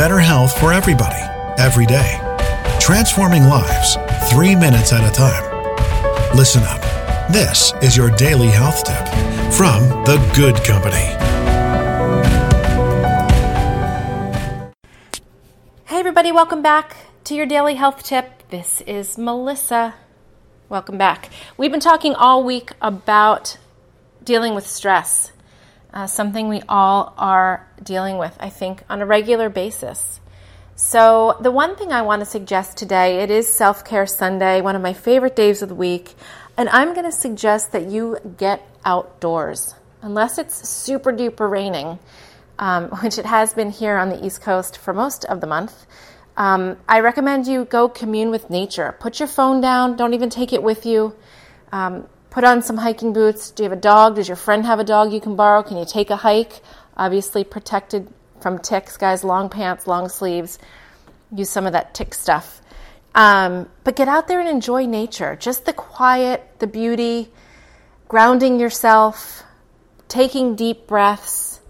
better health for everybody, every day. Transforming lives, three minutes at a time. Listen up. This is your daily health tip from The Good Company. Hey, everybody, welcome back to your daily health tip. This is Melissa. Welcome back. We've been talking all week about dealing with stress, uh, something we all are dealing with, I think, on a regular basis. So, the one thing I want to suggest today, it is Self Care Sunday, one of my favorite days of the week, and I'm going to suggest that you get outdoors, unless it's super duper raining, um, which it has been here on the East Coast for most of the month. Um, I recommend you go commune with nature. Put your phone down, don't even take it with you. Um, put on some hiking boots. Do you have a dog? Does your friend have a dog you can borrow? Can you take a hike? Obviously, protected from ticks, guys, long pants, long sleeves. Use some of that tick stuff. Um, but get out there and enjoy nature. Just the quiet, the beauty, grounding yourself, taking deep breaths.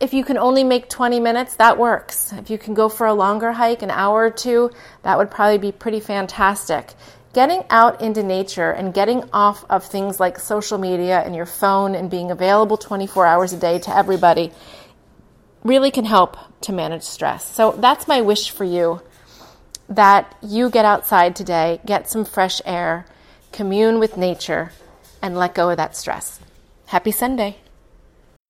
If you can only make 20 minutes, that works. If you can go for a longer hike, an hour or two, that would probably be pretty fantastic. Getting out into nature and getting off of things like social media and your phone and being available 24 hours a day to everybody really can help to manage stress. So that's my wish for you that you get outside today, get some fresh air, commune with nature, and let go of that stress. Happy Sunday.